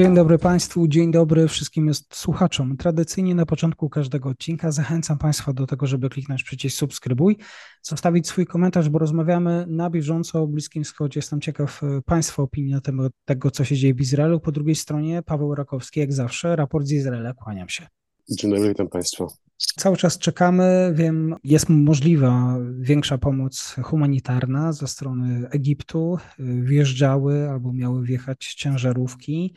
Dzień dobry Państwu, dzień dobry wszystkim słuchaczom. Tradycyjnie na początku każdego odcinka zachęcam Państwa do tego, żeby kliknąć przycisk subskrybuj, zostawić swój komentarz, bo rozmawiamy na bieżąco o Bliskim Wschodzie. Jestem ciekaw e, Państwa opinii na temat tego, co się dzieje w Izraelu. Po drugiej stronie Paweł Rakowski, jak zawsze, raport z Izraela. Kłaniam się. Dzień dobry, witam Państwa. Cały czas czekamy. Wiem, jest możliwa większa pomoc humanitarna ze strony Egiptu. Wjeżdżały albo miały wjechać ciężarówki.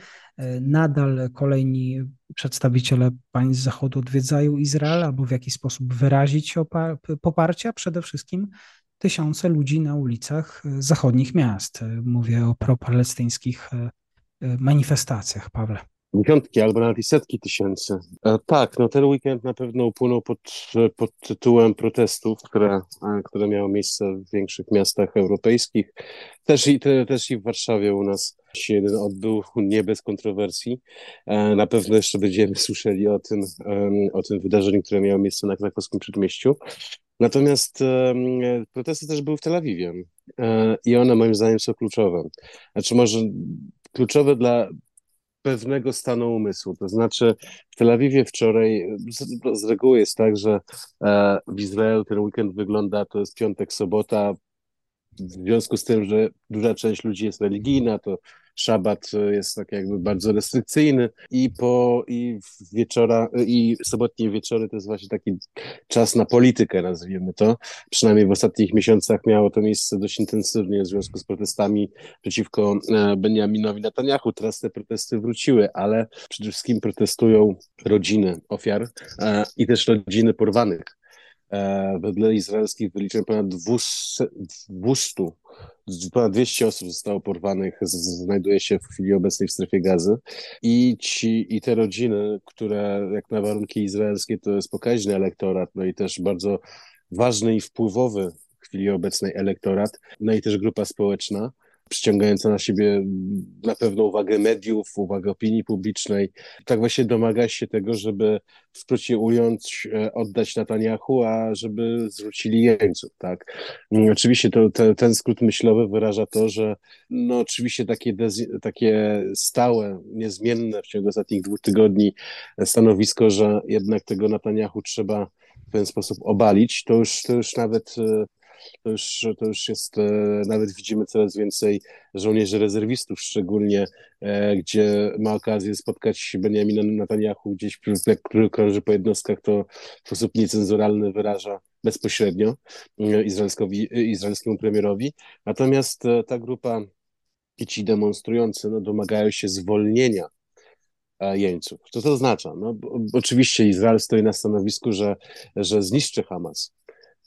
Nadal kolejni przedstawiciele państw Zachodu odwiedzają Izrael, albo w jakiś sposób wyrazić poparcia. Przede wszystkim tysiące ludzi na ulicach zachodnich miast. Mówię o propalestyńskich manifestacjach, Pawle. Dziesiątki albo nawet setki tysięcy. E, tak, no ten weekend na pewno upłynął pod, pod tytułem protestów, które, e, które miały miejsce w większych miastach europejskich. Też i, te, też i w Warszawie u nas się jeden odbył, nie bez kontrowersji. E, na pewno jeszcze będziemy słyszeli o tym, o tym wydarzeniu, które miało miejsce na krakowskim przedmieściu. Natomiast protesty też były w Tel Awiwie i one moim zdaniem są kluczowe. Znaczy może kluczowe dla pewnego stanu umysłu. To znaczy w Tel Awiwie wczoraj, z, z reguły jest tak, że e, w Izraelu ten weekend wygląda, to jest piątek, sobota, w związku z tym, że duża część ludzi jest religijna, to szabat jest tak jakby bardzo restrykcyjny i po i wieczora i sobotnie wieczory to jest właśnie taki czas na politykę, nazwijmy to. Przynajmniej w ostatnich miesiącach miało to miejsce dość intensywnie w związku z protestami przeciwko e, Benjaminowi Netanyahu. Teraz te protesty wróciły, ale przede wszystkim protestują rodziny ofiar e, i też rodziny porwanych. E, wedle izraelskich wyliczeń ponad 200, 200 ponad 200 osób zostało porwanych, znajduje się w chwili obecnej w strefie gazy. I ci, i te rodziny, które jak na warunki izraelskie to jest pokaźny elektorat, no i też bardzo ważny i wpływowy w chwili obecnej elektorat, no i też grupa społeczna, przyciągająca na siebie na pewno uwagę mediów, uwagę opinii publicznej. Tak właśnie domaga się tego, żeby w ująć, e, oddać Netanyahu, a żeby zwrócili jeńców, tak. Mm, oczywiście to, te, ten skrót myślowy wyraża to, że no oczywiście takie, takie stałe, niezmienne w ciągu ostatnich dwóch tygodni stanowisko, że jednak tego Netanyahu trzeba w ten sposób obalić, to już, to już nawet e, to już, to już jest, e, nawet widzimy coraz więcej żołnierzy rezerwistów, szczególnie e, gdzie ma okazję spotkać Benjamina Netanyahu gdzieś, który krąży po jednostkach, to w sposób niecenzuralny wyraża bezpośrednio e, izraelskowi, izraelskiemu premierowi. Natomiast ta grupa i ci demonstrujący no, domagają się zwolnienia jeńców. Co to oznacza? No, oczywiście Izrael stoi na stanowisku, że, że zniszczy Hamas.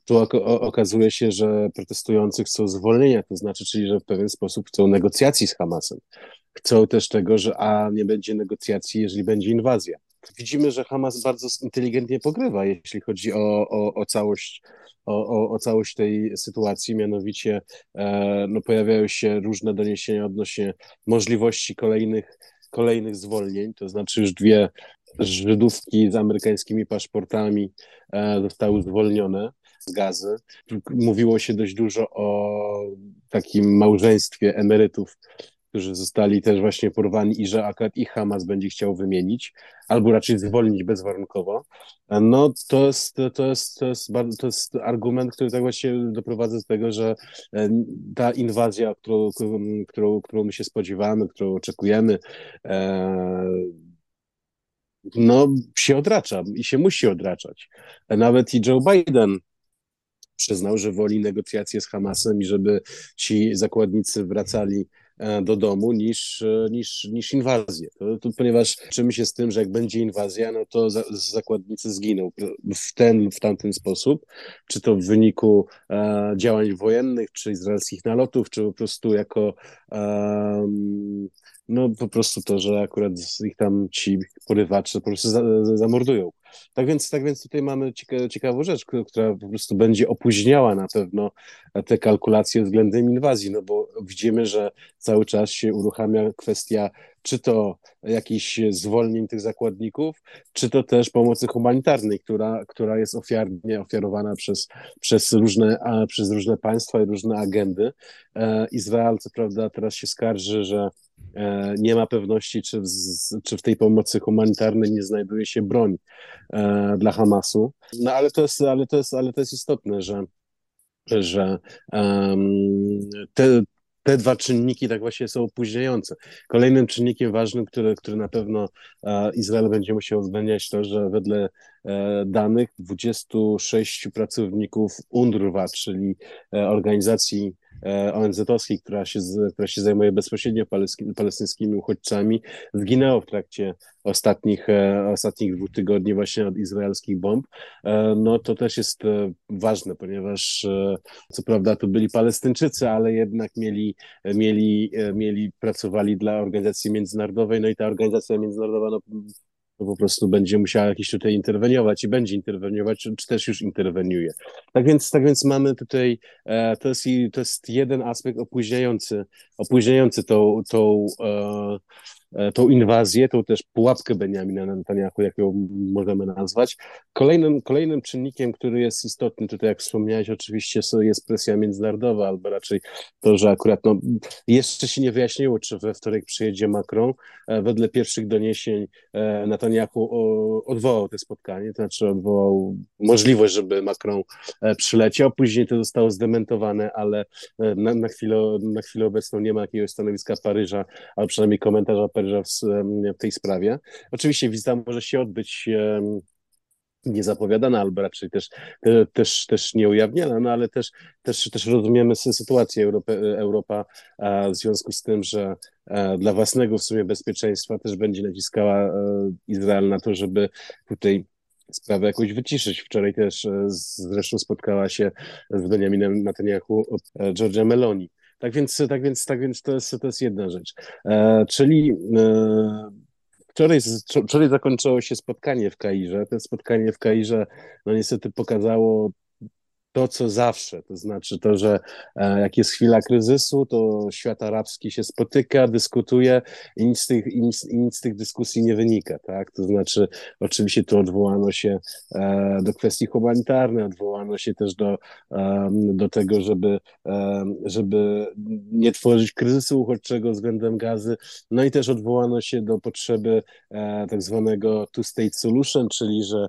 Tu okazuje się, że protestujący chcą zwolnienia, to znaczy, czyli że w pewien sposób chcą negocjacji z Hamasem. Chcą też tego, że a nie będzie negocjacji, jeżeli będzie inwazja. Widzimy, że Hamas bardzo inteligentnie pogrywa, jeśli chodzi o, o, o całość o, o, o, całość tej sytuacji, mianowicie e, no, pojawiają się różne doniesienia odnośnie możliwości kolejnych, kolejnych zwolnień, to znaczy już dwie Żydówki z amerykańskimi paszportami e, zostały zwolnione z gazy. Mówiło się dość dużo o takim małżeństwie emerytów, którzy zostali też właśnie porwani i że akurat ich Hamas będzie chciał wymienić, albo raczej zwolnić bezwarunkowo. No to jest, to jest, to jest, bardzo, to jest argument, który tak właśnie doprowadza do tego, że ta inwazja, którą, którą, którą my się spodziewamy, którą oczekujemy, e, no się odracza i się musi odraczać. Nawet i Joe Biden przyznał, że woli negocjacje z Hamasem i żeby ci zakładnicy wracali e, do domu niż, e, niż, niż inwazję. To, to, ponieważ czymy się z tym, że jak będzie inwazja, no to za, zakładnicy zginą w ten w tamten sposób, czy to w wyniku e, działań wojennych, czy izraelskich nalotów, czy po prostu jako e, no po prostu to, że akurat ich tam ci porywacze po prostu za, zamordują. Tak więc, tak więc tutaj mamy cieka ciekawą rzecz, która po prostu będzie opóźniała na pewno te kalkulacje względem inwazji, no bo widzimy, że cały czas się uruchamia kwestia czy to jakichś zwolnień tych zakładników, czy to też pomocy humanitarnej, która, która jest ofiarnie ofiarowana przez, przez, różne, przez różne państwa i różne agendy. E, Izrael, co prawda, teraz się skarży, że nie ma pewności, czy w, czy w tej pomocy humanitarnej nie znajduje się broń e, dla Hamasu. No ale to jest, ale to jest, ale to jest istotne, że że te, te dwa czynniki tak właśnie są opóźniające. Kolejnym czynnikiem ważnym, który, który na pewno e, Izrael będzie musiał uwzględniać, to, że wedle e, danych 26 pracowników UNRWA, czyli e, organizacji E, ONZ-owskiej, która się, która się zajmuje bezpośrednio palestyńskimi uchodźcami, zginęło w trakcie ostatnich, e, ostatnich dwóch tygodni właśnie od izraelskich bomb, e, no to też jest ważne, ponieważ co prawda to byli Palestyńczycy, ale jednak mieli, mieli, mieli pracowali dla organizacji międzynarodowej, no i ta organizacja międzynarodowa no, to po prostu będzie musiała jakiś tutaj interweniować i będzie interweniować, czy, czy też już interweniuje. Tak więc, tak więc mamy tutaj, e, to, jest, to jest jeden aspekt opóźniający, opóźniający tą, tą e, tą inwazję, tą też pułapkę Benjamina Netanyahu, jak ją możemy nazwać. Kolejnym, kolejnym czynnikiem, który jest istotny, tutaj jak wspomniałeś, oczywiście jest presja międzynarodowa, albo raczej to, że akurat no, jeszcze się nie wyjaśniło, czy we wtorek przyjedzie Macron. E, wedle pierwszych doniesień e, Netanyahu odwołał to spotkanie, to znaczy odwołał możliwość, żeby Macron przyleciał. Później to zostało zdementowane, ale na, na, chwilę, na chwilę obecną nie ma jakiegoś stanowiska Paryża, albo przynajmniej komentarza Paryża w, w tej sprawie. Oczywiście wizyta może się odbyć niezapowiadana, albo raczej też, też, też nieujawniona, no ale też, też, też rozumiemy sytuację Europy, Europa w związku z tym, że e, dla własnego w sumie bezpieczeństwa też będzie naciskała e, Izrael na to, żeby tutaj sprawę jakoś wyciszyć. Wczoraj też e, zresztą spotkała się z Benjaminem Netanyahu Georgia Meloni. Tak więc, tak więc, tak więc to, jest, to jest jedna rzecz. E, czyli e, wczoraj, wczoraj zakończyło się spotkanie w Kairze. To spotkanie w Kairze no niestety pokazało to, co zawsze, to znaczy to, że e, jak jest chwila kryzysu, to świat arabski się spotyka, dyskutuje i nic z tych, nic, nic z tych dyskusji nie wynika, tak? To znaczy, oczywiście tu odwołano się e, do kwestii humanitarnej, odwołano się też do, e, do tego, żeby, żeby nie tworzyć kryzysu uchodźczego względem gazy, no i też odwołano się do potrzeby tak zwanego two-state solution, czyli że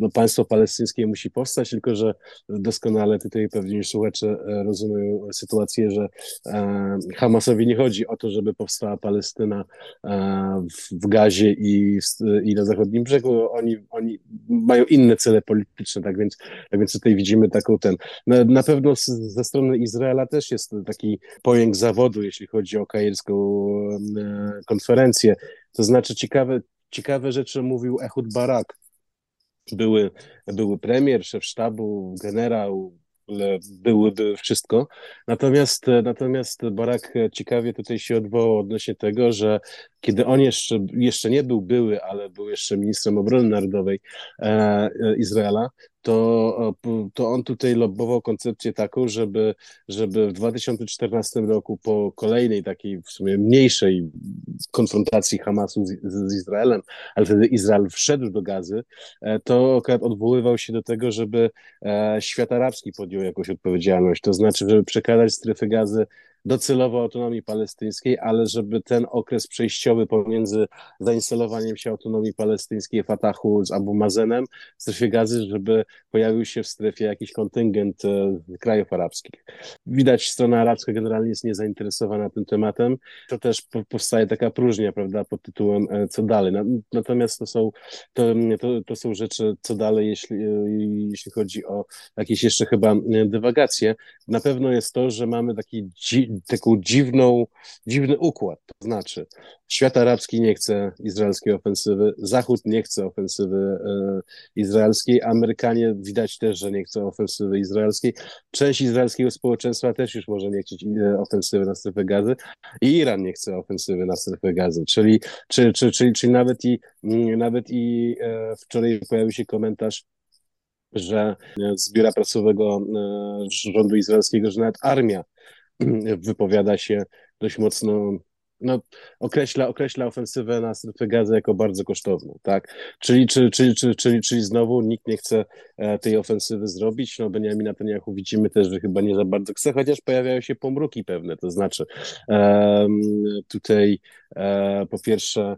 no, państwo palestyńskie musi powstać, tylko że doskonale tutaj pewnie słuchacze e, rozumieją sytuację, że e, Hamasowi nie chodzi o to, żeby powstała Palestyna e, w Gazie i, i na zachodnim brzegu. Oni, oni mają inne cele polityczne, tak więc, tak więc tutaj widzimy taką ten. Na, na pewno ze strony Izraela też jest taki pojęk zawodu, jeśli chodzi o kairską konferencję. To znaczy ciekawe, ciekawe rzeczy mówił Ehud Barak, były, były premier, szef sztabu, generał, byłyby wszystko. Natomiast, natomiast Barak ciekawie tutaj się odwołał odnośnie tego, że kiedy on jeszcze, jeszcze nie był były, ale był jeszcze ministrem obrony narodowej e, e Izraela, to, to on tutaj lobbował koncepcję taką, żeby, żeby w 2014 roku po kolejnej takiej w sumie mniejszej konfrontacji Hamasu z, z Izraelem, ale wtedy Izrael wszedł do gazy, e, to akurat odwoływał się do tego, żeby e, świat arabski podjął jakąś odpowiedzialność, to znaczy, żeby przekazać strefy gazy docelowo autonomii palestyńskiej, ale żeby ten okres przejściowy pomiędzy zainstalowaniem się autonomii palestyńskiej Fatahu z Abu Mazenem w strefie gazy, żeby pojawił się w strefie jakiś kontyngent e, krajów arabskich. Widać, strona arabska generalnie jest niezainteresowana tym tematem. To też powstaje taka próżnia, prawda, pod tytułem e, co dalej. Natomiast to są, to, to, to są rzeczy co dalej, jeśli, e, jeśli chodzi o jakieś jeszcze chyba dywagacje. Na pewno jest to, że mamy taki dzi taką dziwną, dziwny układ. To znaczy, świat arabski nie chce izraelskiej ofensywy, Zachód nie chce ofensywy e, izraelskiej, Amerykanie widać też, że nie chcą ofensywy izraelskiej, część izraelskiego społeczeństwa też już może nie chcieć e, ofensywy na strefę gazy i Iran nie chce ofensywy na strefę gazy, czyli, czy, czy, czyli, czyli nawet i, nawet i e, wczoraj pojawił się komentarz że z biura prasowego rządu izraelskiego, że nawet armia wypowiada się dość mocno no, określa, określa ofensywę na strefę gazy jako bardzo kosztowną, tak? Czyli, czy, czy, czy, czyli, czyli znowu nikt nie chce e, tej ofensywy zrobić. No, Benjamin Netanyahu widzimy też, że chyba nie za bardzo chce, chociaż pojawiają się pomruki pewne, to znaczy um, tutaj e, po pierwsze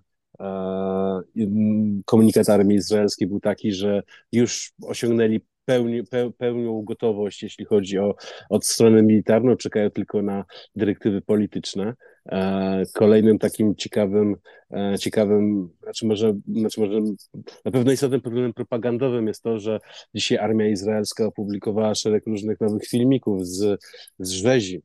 komunikat armii izraelskiej był taki, że już osiągnęli pełni, pełnią gotowość, jeśli chodzi o od strony militarną, czekają tylko na dyrektywy polityczne. Kolejnym takim ciekawym, e, ciekawym, znaczy może, znaczy może na pewno istotnym problemem propagandowym jest to, że dzisiaj armia izraelska opublikowała szereg różnych nowych filmików z, z rzezi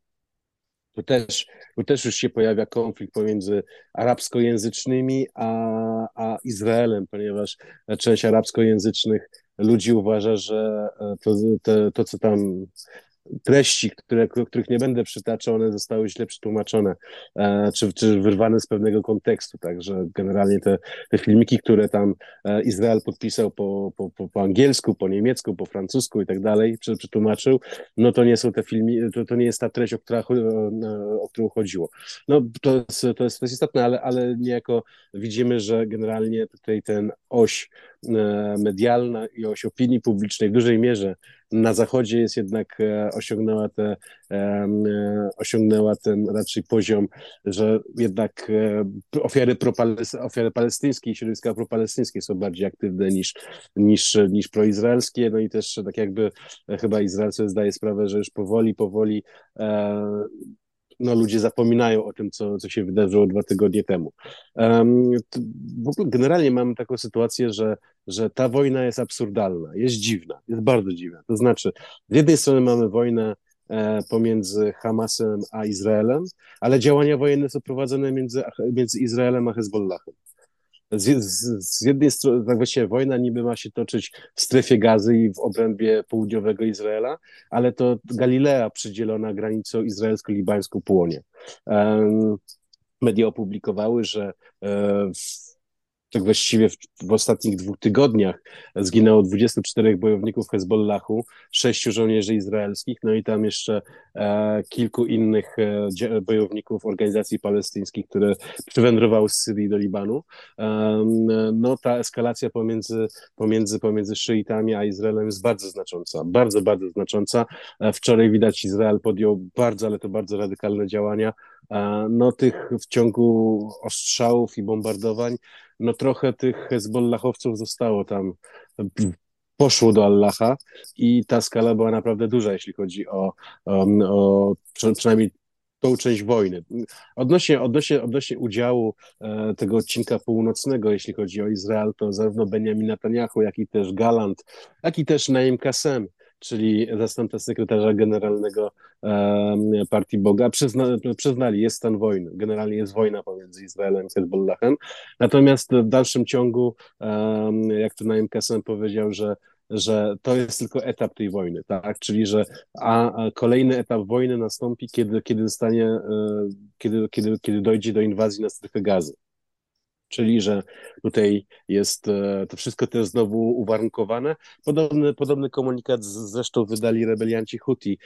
tu też, tu też już się pojawia konflikt pomiędzy arabskojęzycznymi a, a Izraelem, ponieważ część arabskojęzycznych ludzi uważa, że e, to, to, to co tam treści, które, których nie będę przytaczał, one zostały źle przetłumaczone, e, czy, czy wyrwane z pewnego kontekstu, także generalnie te, te filmiki, które tam e, Izrael podpisał po, po, po, angielsku, po niemiecku, po francusku i tak dalej, przetłumaczył, no to nie są te filmy, to, to nie jest ta treść, o, która, o którą chodziło. No to jest, to jest, to jest istotne, ale, ale niejako widzimy, że generalnie tutaj ten oś e, medialna i oś opinii publicznej w dużej mierze na zachodzie jest jednak e, osiągnęła, te, e, osiągnęła ten raczej poziom, że jednak e, ofiary, ofiary palestyńskie i środowiska propalestyńskie są bardziej aktywne niż, niż, niż proizraelskie, no i też tak jakby chyba Izrael sobie zdaje sprawę, że już powoli, powoli no, ludzie zapominają o tym, co, co się wydarzyło dwa tygodnie temu. Um, w ogóle generalnie mamy taką sytuację, że, że ta wojna jest absurdalna, jest dziwna, jest bardzo dziwna. To znaczy, z jednej strony mamy wojnę e, pomiędzy Hamasem a Izraelem, ale działania wojenne są prowadzone między, między Izraelem a Hezbollahem z, z, z, jednej strony, tak właściwie wojna niby ma się toczyć w strefie gazy i w obrębie południowego Izraela, ale to Galilea przydzielona granicą izraelsko-libańską płonie. Um, media opublikowały, że um, tak właściwie w, w, ostatnich dwóch tygodniach zginęło 24 bojowników Hezbollahu, sześciu żołnierzy izraelskich, no i tam jeszcze e, kilku innych e, bojowników organizacji palestyńskich, które przywędrowały z Syrii do Libanu. E, no ta eskalacja pomiędzy, pomiędzy, pomiędzy szyitami a Izraelem jest bardzo znacząca, bardzo, bardzo znacząca. E, wczoraj widać Izrael podjął bardzo, ale to bardzo radykalne działania. No tych w ciągu ostrzałów i bombardowań no trochę tych Hezbollahowców zostało tam, poszło do Allaha i ta skala była naprawdę duża, jeśli chodzi o, o, o przynajmniej tą część wojny. Odnośnie, odnośnie, odnośnie udziału e, tego odcinka północnego, jeśli chodzi o Izrael, to zarówno Benjamin Netanyahu, jak i też Galant, jak i też Naim Kasem czyli zastępca sekretarza generalnego Partii Boga, przyzna, przyznali, jest stan wojny. Generalnie jest wojna pomiędzy Izraelem i Hezbollahem. Natomiast w dalszym ciągu, jak tu Naim Kasem powiedział, że że to jest tylko etap tej wojny, tak? Czyli, że a, kolejny etap wojny nastąpi, kiedy, kiedy zostanie, e, kiedy, kiedy, kiedy dojdzie do inwazji na strefę gazy czyli że tutaj jest e, to wszystko też znowu uwarunkowane. Podobny, podobny komunikat zresztą wydali rebelianci Huti.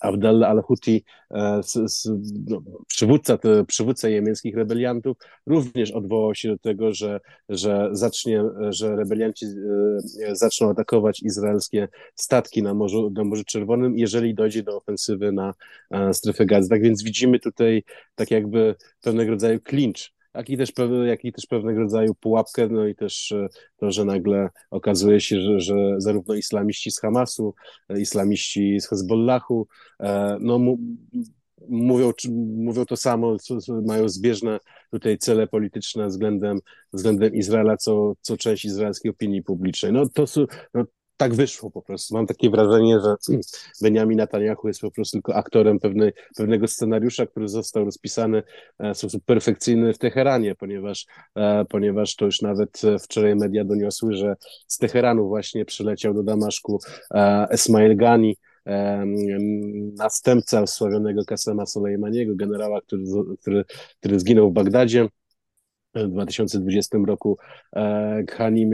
Abdel al-Huti, e, no, przywódca, przywódca jemeńskich rebeliantów, również odwołał się do tego, że, że, zacznie, że rebelianci e, zaczną atakować izraelskie statki na Morzu, na Morzu Czerwonym, jeżeli dojdzie do ofensywy na strefę gazy. Tak więc widzimy tutaj tak jakby pewnego rodzaju klincz jak i też, jak i też pewnego rodzaju pułapkę, no i też e, to, że nagle okazuje się, że, że zarówno islamiści z Hamasu, e, islamiści z Hezbollahu, e, no mówią, mówią to samo, mają zbieżne tutaj cele polityczne względem, względem Izraela, co, co część izraelskiej opinii publicznej. No to, no, tak wyszło po prostu. Mam takie wrażenie, że Benjamin Netanyahu jest po prostu tylko aktorem pewnej, pewnego scenariusza, który został rozpisany w sposób perfekcyjny w Teheranie, ponieważ, ponieważ to już nawet wczoraj media doniosły, że z Teheranu właśnie przyleciał do Damaszku Esmail Gani, następca sławionego Kasema Soleimaniego, generała, który, który, który zginął w Bagdadzie w 2020 roku e, Khani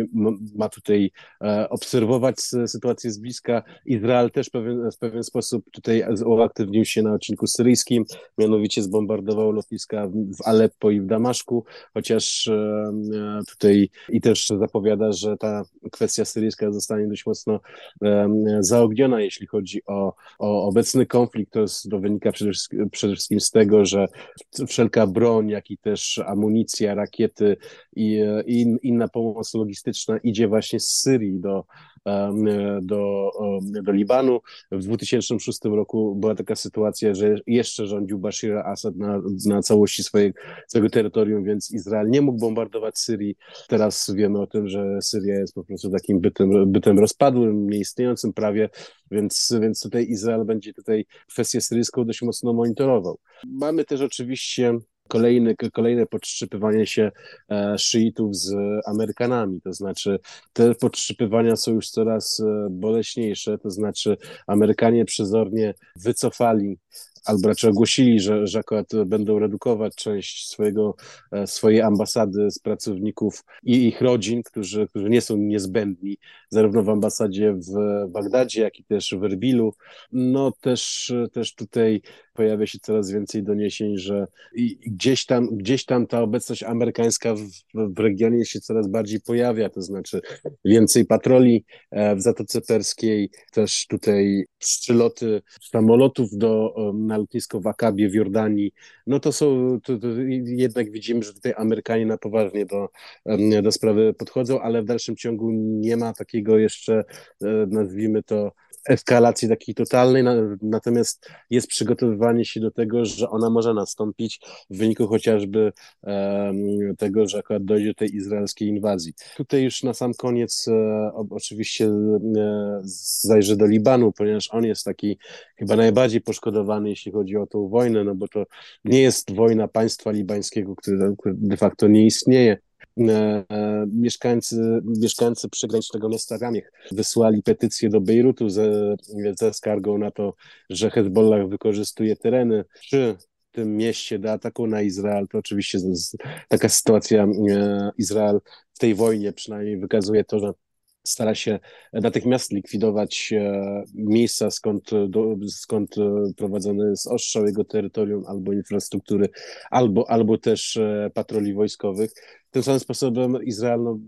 ma tutaj e, obserwować sytuację z bliska. Izrael też pewien, w pewien sposób tutaj uaktywnił się na odcinku syryjskim, mianowicie zbombardował lotniska w Aleppo i w Damaszku, chociaż e, tutaj i też zapowiada, że ta kwestia syryjska zostanie dość mocno zaogniona, jeśli chodzi o, o obecny konflikt. To, jest, to wynika przede przede wszystkim z tego, że wszelka broń, jak i też amunicja, rakiety i, i inna pomoc logistyczna idzie właśnie z Syrii do, do, do Libanu. W 2006 roku była taka sytuacja, że jeszcze rządził Bashir Assad na, na całości swojego, swojego terytorium, więc Izrael nie mógł bombardować Syrii. Teraz wiemy o tym, że Syria jest po prostu takim bytem, bytem rozpadłym, nieistniejącym prawie, więc, więc tutaj Izrael będzie tutaj kwestię syryjską dość mocno monitorował. Mamy też oczywiście kolejny, kolejne podszczypywanie się e, szyitów z Amerykanami, to znaczy te podszczypywania są już coraz e, boleśniejsze, to znaczy Amerykanie przezornie wycofali albo raczej ogłosili, że, że akurat będą redukować część swojego, e, swojej ambasady z pracowników i ich rodzin, którzy, którzy nie są niezbędni, zarówno w ambasadzie w Bagdadzie, jak i też w Erbilu. No też, też tutaj pojawia się coraz więcej doniesień, że gdzieś tam, gdzieś tam ta obecność amerykańska w, w regionie się coraz bardziej pojawia, to znaczy więcej patroli e, w Zatoce Perskiej, też tutaj przyloty samolotów do, na lotnisko w Akabie w Jordanii, no to są, to, to jednak widzimy, że tutaj Amerykanie na poważnie do, do sprawy podchodzą, ale w dalszym ciągu nie ma takiego jeszcze, e, nazwijmy to, eskalacji takiej totalnej, natomiast jest przygotowywanie się do tego, że ona może nastąpić w wyniku chociażby tego, że akurat dojdzie do tej izraelskiej inwazji. Tutaj już na sam koniec e, oczywiście e, zajrzę do Libanu, ponieważ on jest taki chyba najbardziej poszkodowany, jeśli chodzi o tą wojnę, no bo to nie jest wojna państwa libańskiego, które de facto nie istnieje, mieszkańcy, mieszkańcy przygranicznego miasta Ramiech wysłali petycję do Bejrutu ze, ze skargą na to, że Hezbollah wykorzystuje tereny przy tym mieście do ataku na Izrael. To oczywiście taka sytuacja e, Izrael w tej wojnie przynajmniej wykazuje to, że stara się natychmiast likwidować miejsca, skąd, do, skąd prowadzony jest ostrzał jego terytorium albo infrastruktury, albo, albo też patroli wojskowych. Tym samym sposobem Izrael no,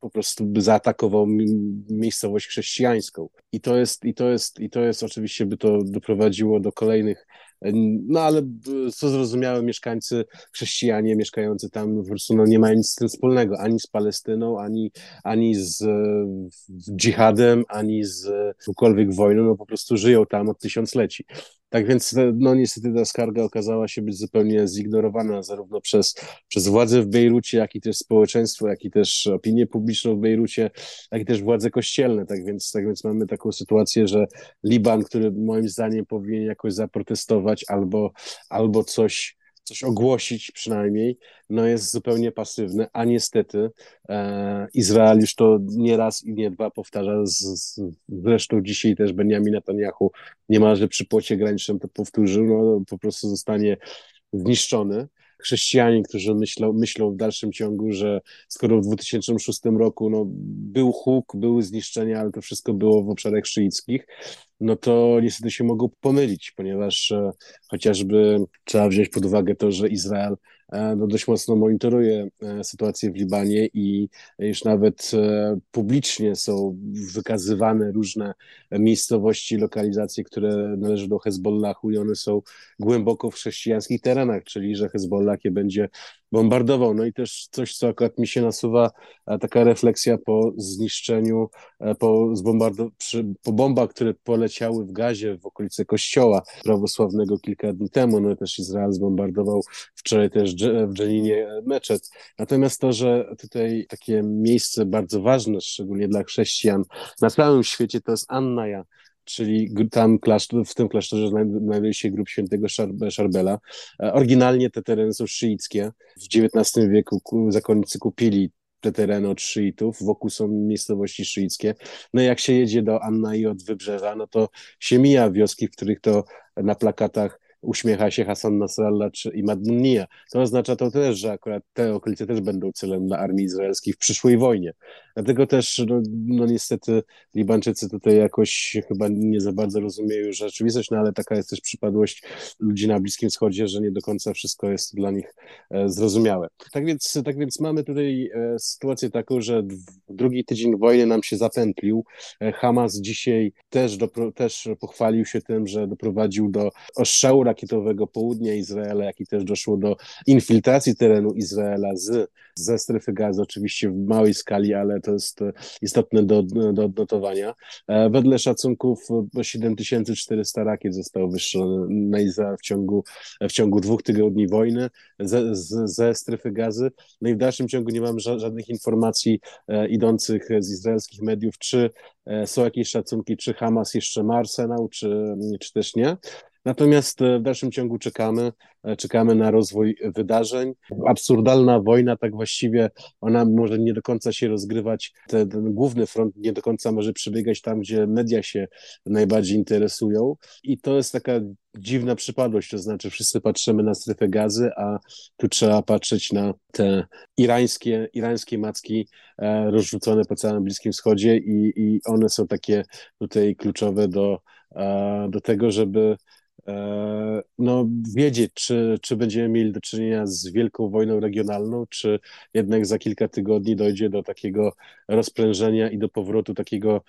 po prostu by zaatakował miejscowość chrześcijańską. I to jest, i to jest, i to jest oczywiście by to doprowadziło do kolejnych no ale co zrozumiałe, mieszkańcy, chrześcijanie mieszkający tam po prostu no, nie mają nic z tym wspólnego, ani z Palestyną, ani, ani z, dżihadem, ani z jakąkolwiek wojną, no po prostu żyją tam od tysiącleci. Tak więc no niestety ta skarga okazała się być zupełnie zignorowana zarówno przez, przez władze w Bejrucie, jak i też społeczeństwo, jak i też opinię publiczną w Bejrucie, jak i też władze kościelne. Tak więc, tak więc mamy taką sytuację, że Liban, który moim zdaniem powinien jakoś zaprotestować albo, albo coś coś ogłosić przynajmniej, no jest zupełnie pasywny, a niestety e, Izrael już to nie raz i nie dwa powtarza, z, z, zresztą dzisiaj też Benjamin Netanyahu niemalże przy płocie granicznym to powtórzył, no po prostu zostanie zniszczony chrześcijanie, którzy myślą, myślą w dalszym ciągu, że skoro w 2006 roku no, był huk, były zniszczenia, ale to wszystko było w obszarach szyickich, no to niestety się mogą pomylić, ponieważ e, chociażby trzeba wziąć pod uwagę to, że Izrael dość mocno monitoruje e, sytuację w Libanie i już nawet publicznie są wykazywane różne miejscowości, lokalizacje, które należą do Hezbollahu i one są głęboko w chrześcijańskich terenach, czyli że Hezbollah je będzie bombardował. No i też coś, co akurat mi się nasuwa, taka refleksja po zniszczeniu, po, przy, po bombach, które poleciały w gazie w okolice kościoła prawosławnego kilka dni temu. No też Izrael zbombardował wczoraj też w Dżeninie meczet. Natomiast to, że tutaj takie miejsce bardzo ważne, szczególnie dla chrześcijan na całym świecie, to jest Annaja, czyli tam klasztor, w tym klasztorze znajduje się grób świętego Szarbela. E, oryginalnie te tereny są szyickie. W XIX wieku zakonnicy kupili te tereny od szyitów, wokół są miejscowości szyickie. No jak się jedzie do Anna i od wybrzeża, no to się mija wioski, w których to na plakatach uśmiecha się Hassan Nasrallah czy Imad Munnia. To oznacza to też, że akurat te okolice też będą celem dla armii izraelskiej w przyszłej wojnie. Dlatego też, no, no niestety, Libańczycy tutaj jakoś chyba nie za bardzo rozumieją rzeczywistość, no ale taka jest też przypadłość ludzi na Bliskim Wschodzie, że nie do końca wszystko jest dla nich e, zrozumiałe. Tak więc, tak więc mamy tutaj e, sytuację taką, że drugi tydzień wojny nam się zapętlił. E, Hamas dzisiaj też, do, też pochwalił się tym, że doprowadził do ostrzału rakietowego południa Izraela, jak i też doszło do infiltracji terenu Izraela z, ze strefy gazy, oczywiście w małej skali, ale to jest istotne do, do odnotowania. E, wedle szacunków 7400 rakiet zostało wystrzelone na Izrael w ciągu, w ciągu dwóch tygodni wojny ze, ze strefy gazy. No i w dalszym ciągu nie mam żadnych informacji e, idących z izraelskich mediów, czy e, są jakieś szacunki, czy Hamas jeszcze ma arsenał, czy, czy też nie. Natomiast e, w dalszym ciągu czekamy, e, czekamy na rozwój wydarzeń. Absurdalna wojna, tak właściwie ona może nie do końca się rozgrywać, ten, ten główny front nie do końca może przebiegać tam, gdzie media się najbardziej interesują. I to jest taka dziwna przypadłość, to znaczy wszyscy patrzymy na strefę gazy, a tu trzeba patrzeć na te irańskie, irańskie macki e, rozrzucone po całym Bliskim Wschodzie i, i one są takie tutaj kluczowe do, do tego, żeby no, wiedzieć, czy, czy będziemy mieli do czynienia z wielką wojną regionalną, czy jednak za kilka tygodni dojdzie do takiego rozprężenia i do powrotu takiego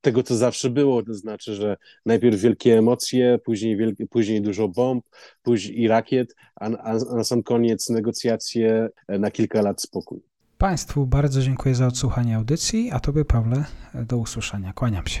tego, co zawsze było, to znaczy, że najpierw wielkie emocje, później, wielkie, później dużo bomb, później i rakiet, a, a na sam koniec negocjacje na kilka lat spokój. Państwu bardzo dziękuję za odsłuchanie audycji, a Tobie, Pawle, do usłyszenia. Kłaniam się.